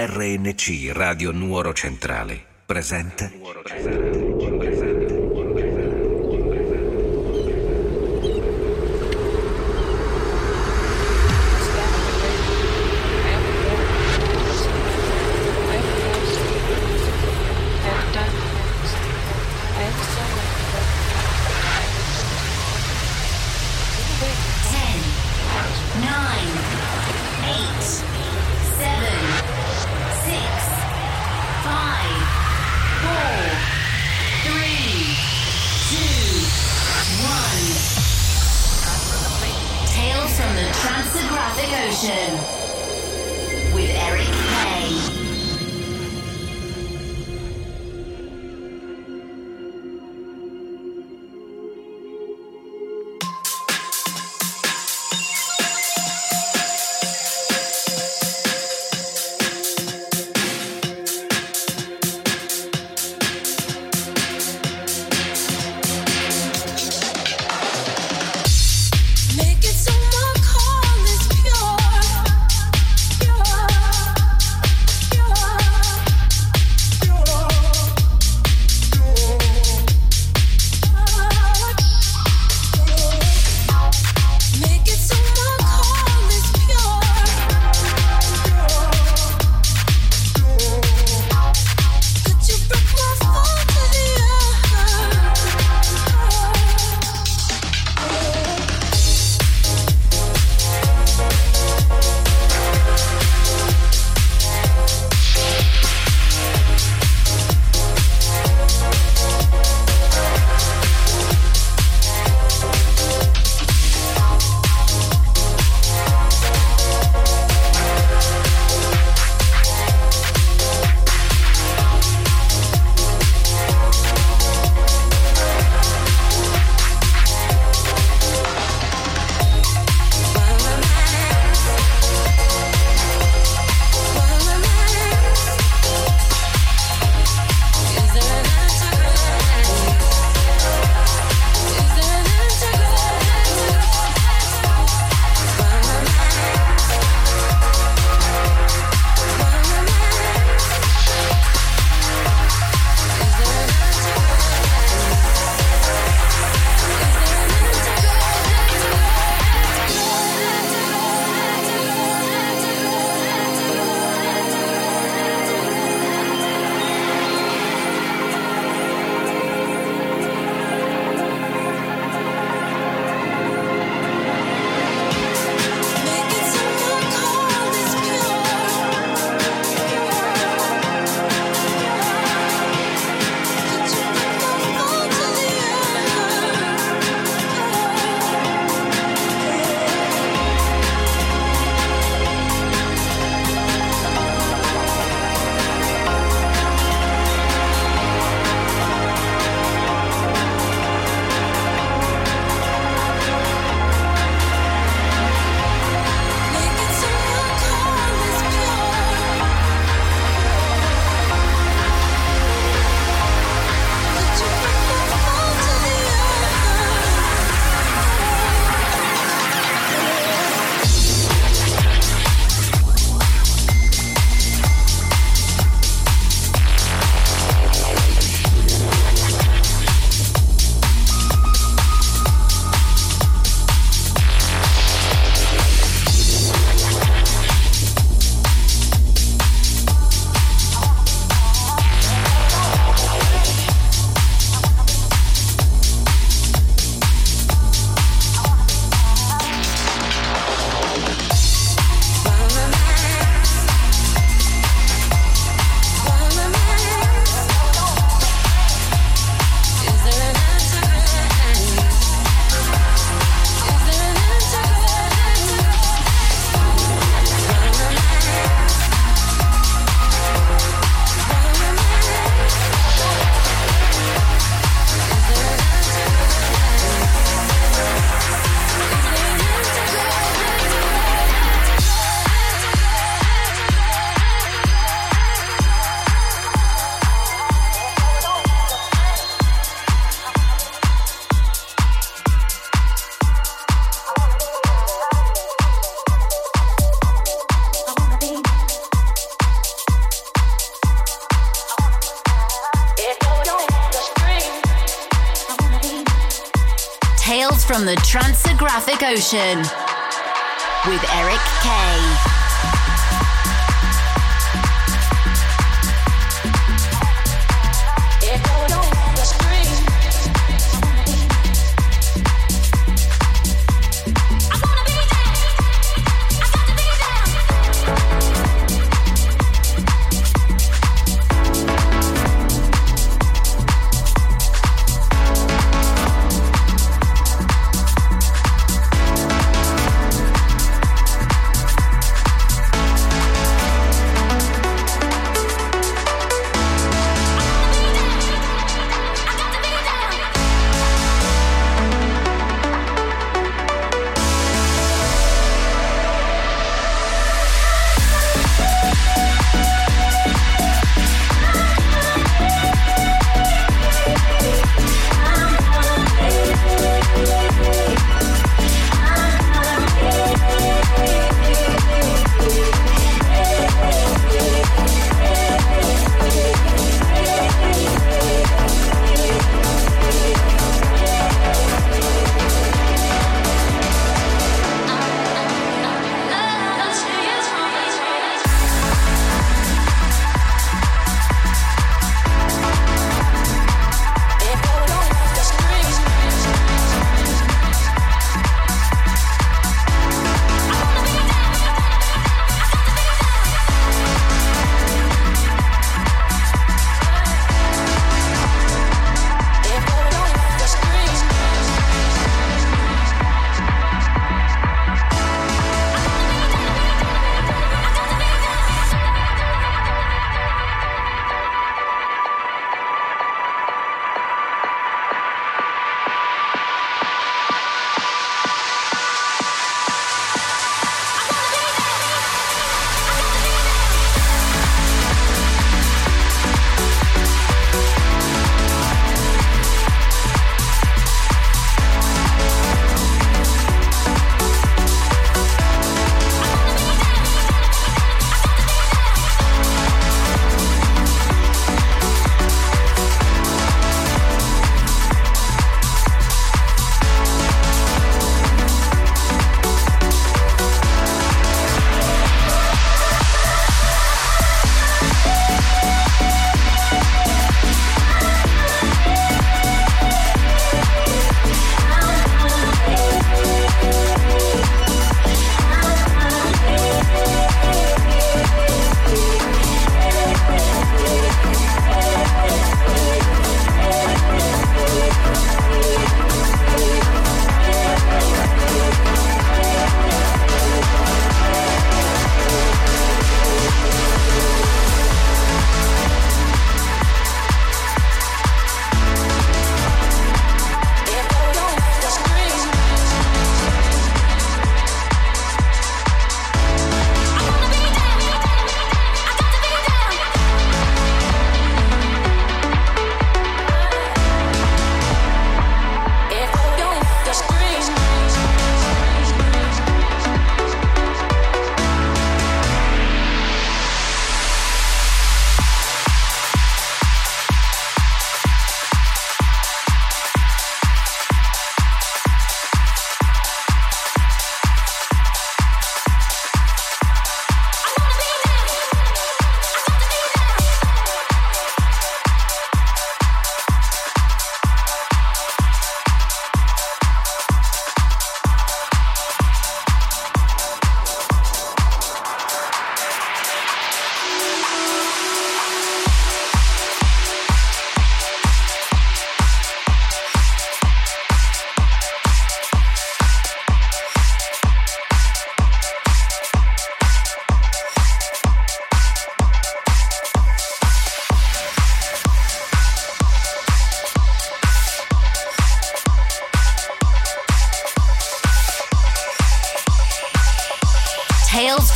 RNC Radio Nuoro Centrale presenta Nation. Tales from the Tranceographic Ocean with Eric Kay.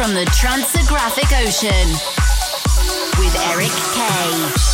From the Tranceographic Ocean with Eric Kay.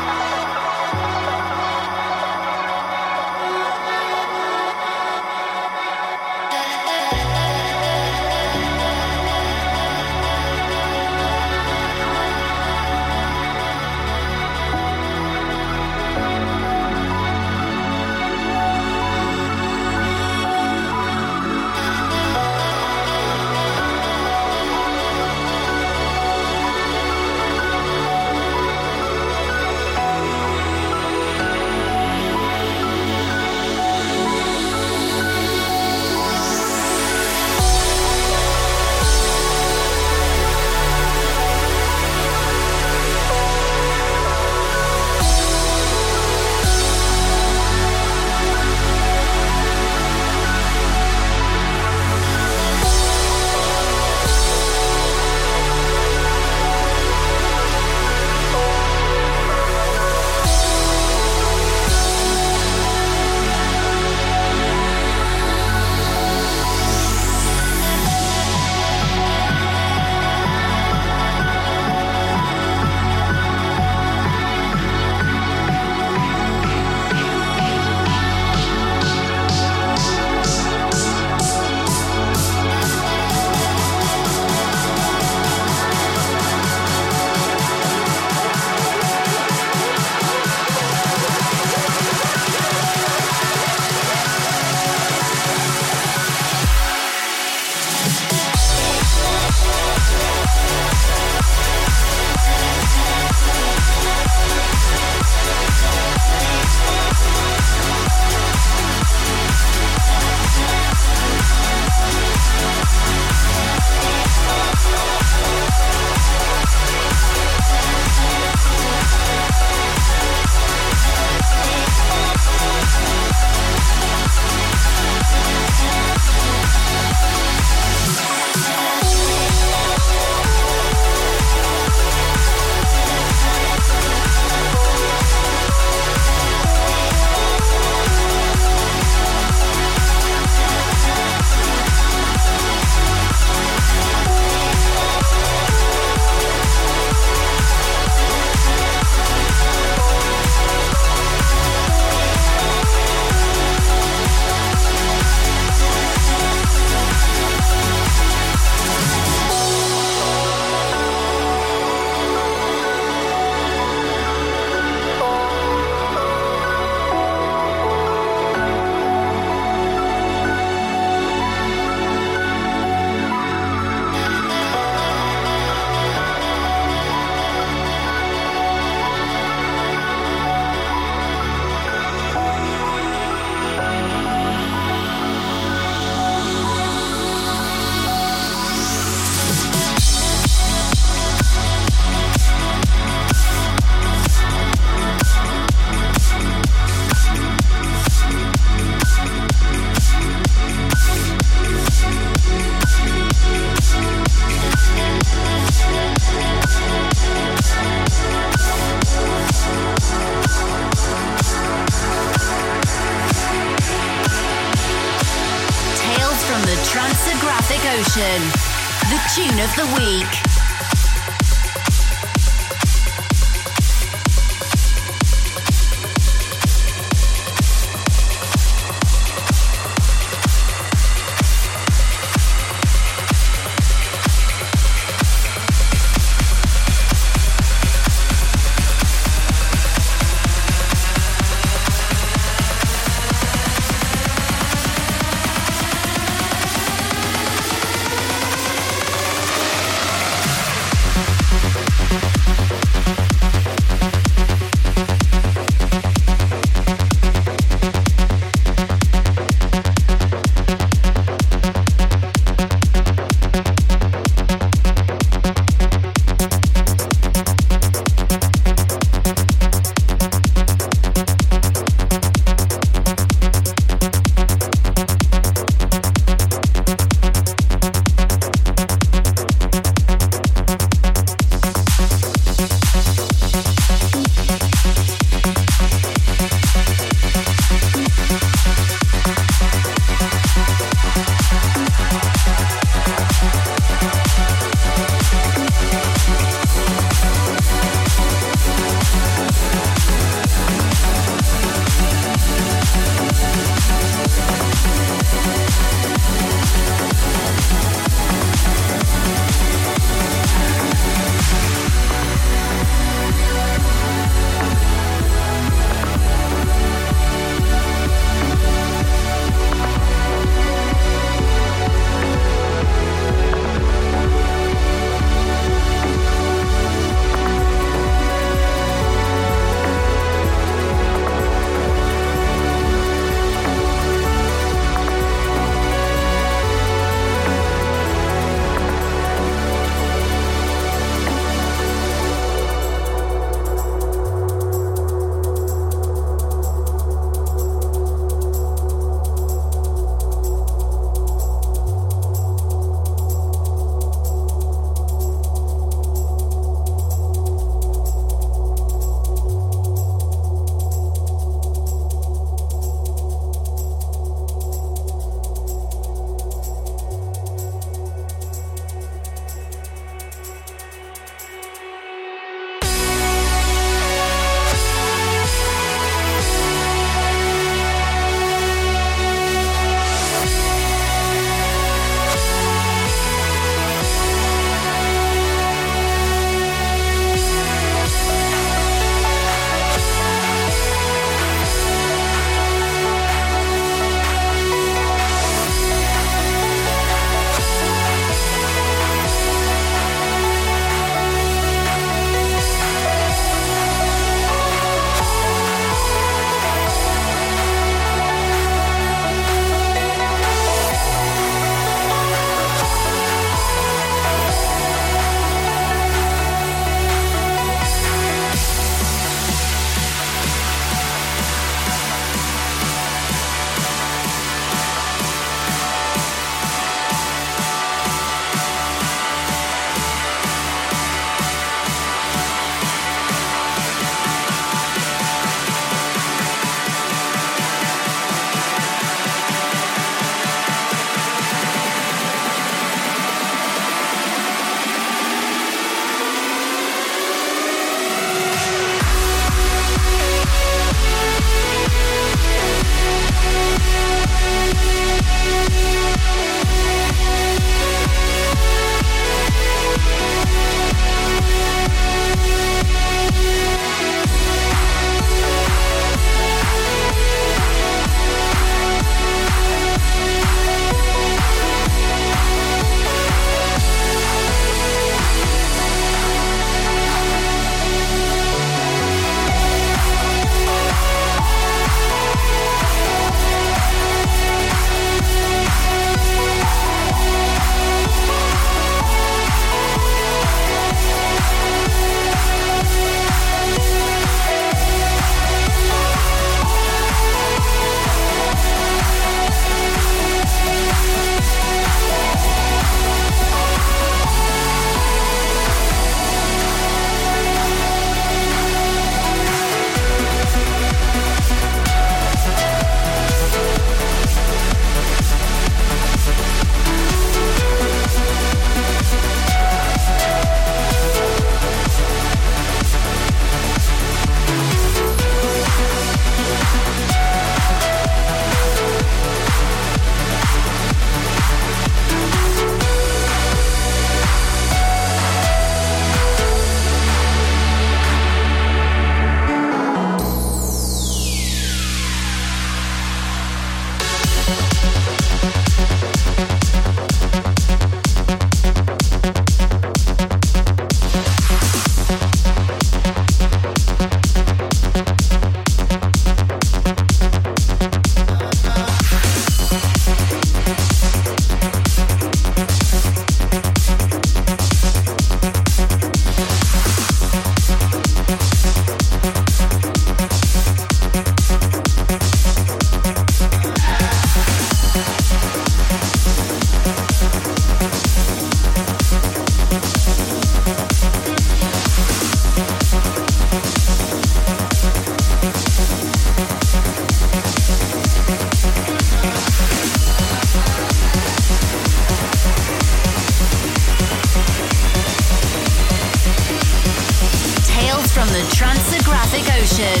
the Tranceographic Ocean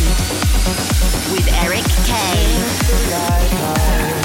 with Eric Kane.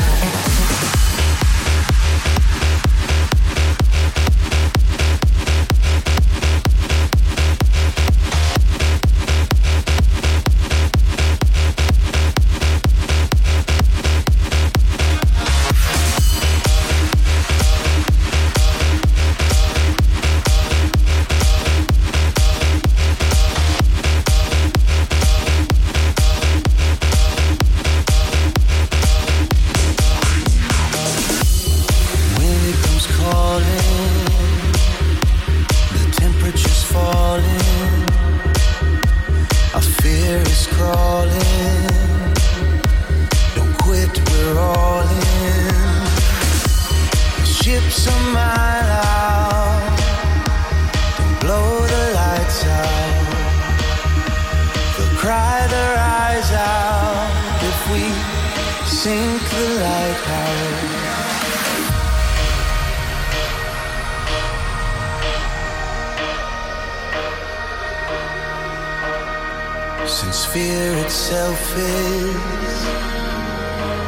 Is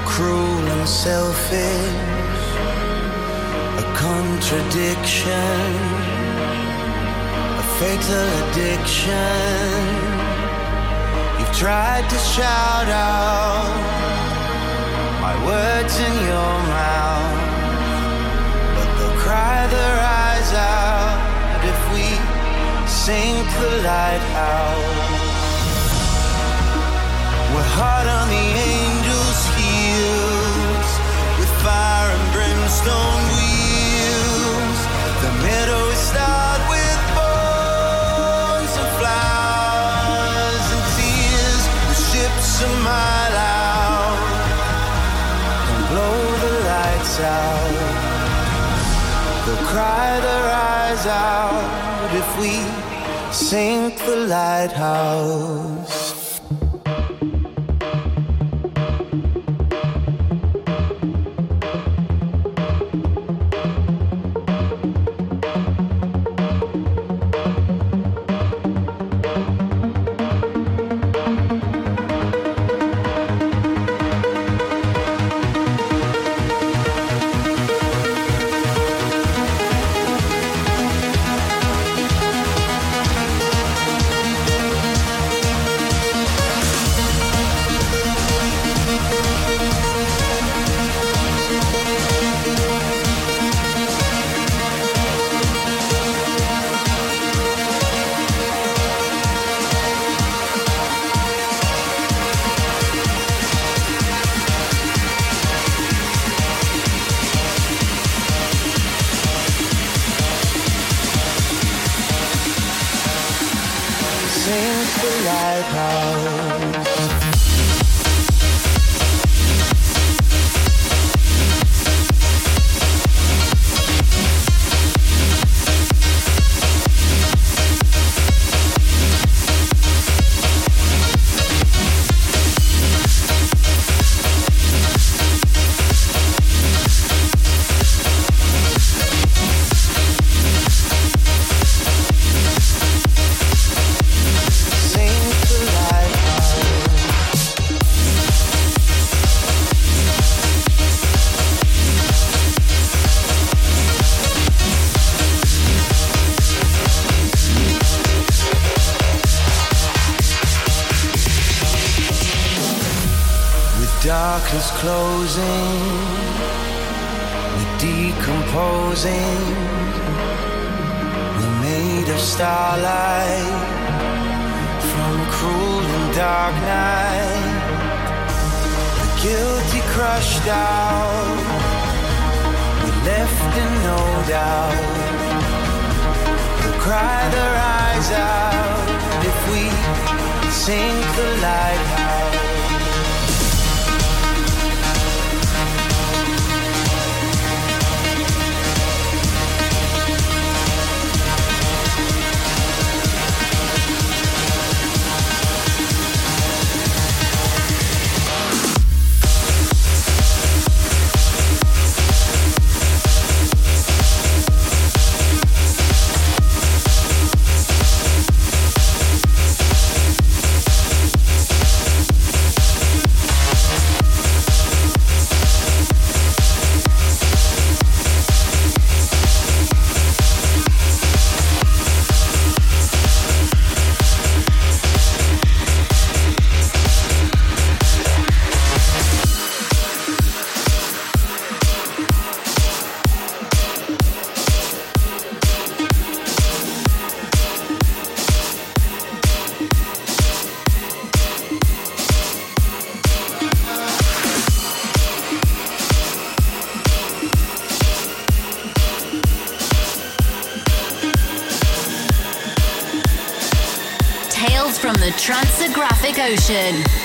cruel and selfish, a contradiction, a fatal addiction. You've tried to shout out my words in your mouth, but they'll cry their eyes out if we sink the lighthouse. We're on the angels' heels with fire and brimstone wheels. The meadow is starred with bones and flowers and tears. The ships a mile out. Don't blow the lights out. They'll cry their eyes out if we sink the lighthouse. Decomposing. We're made of starlight from a cruel and dark night. The guilty crushed out, we left in no doubt. They'll cry their eyes out if we sink the lighthouse. Ocean.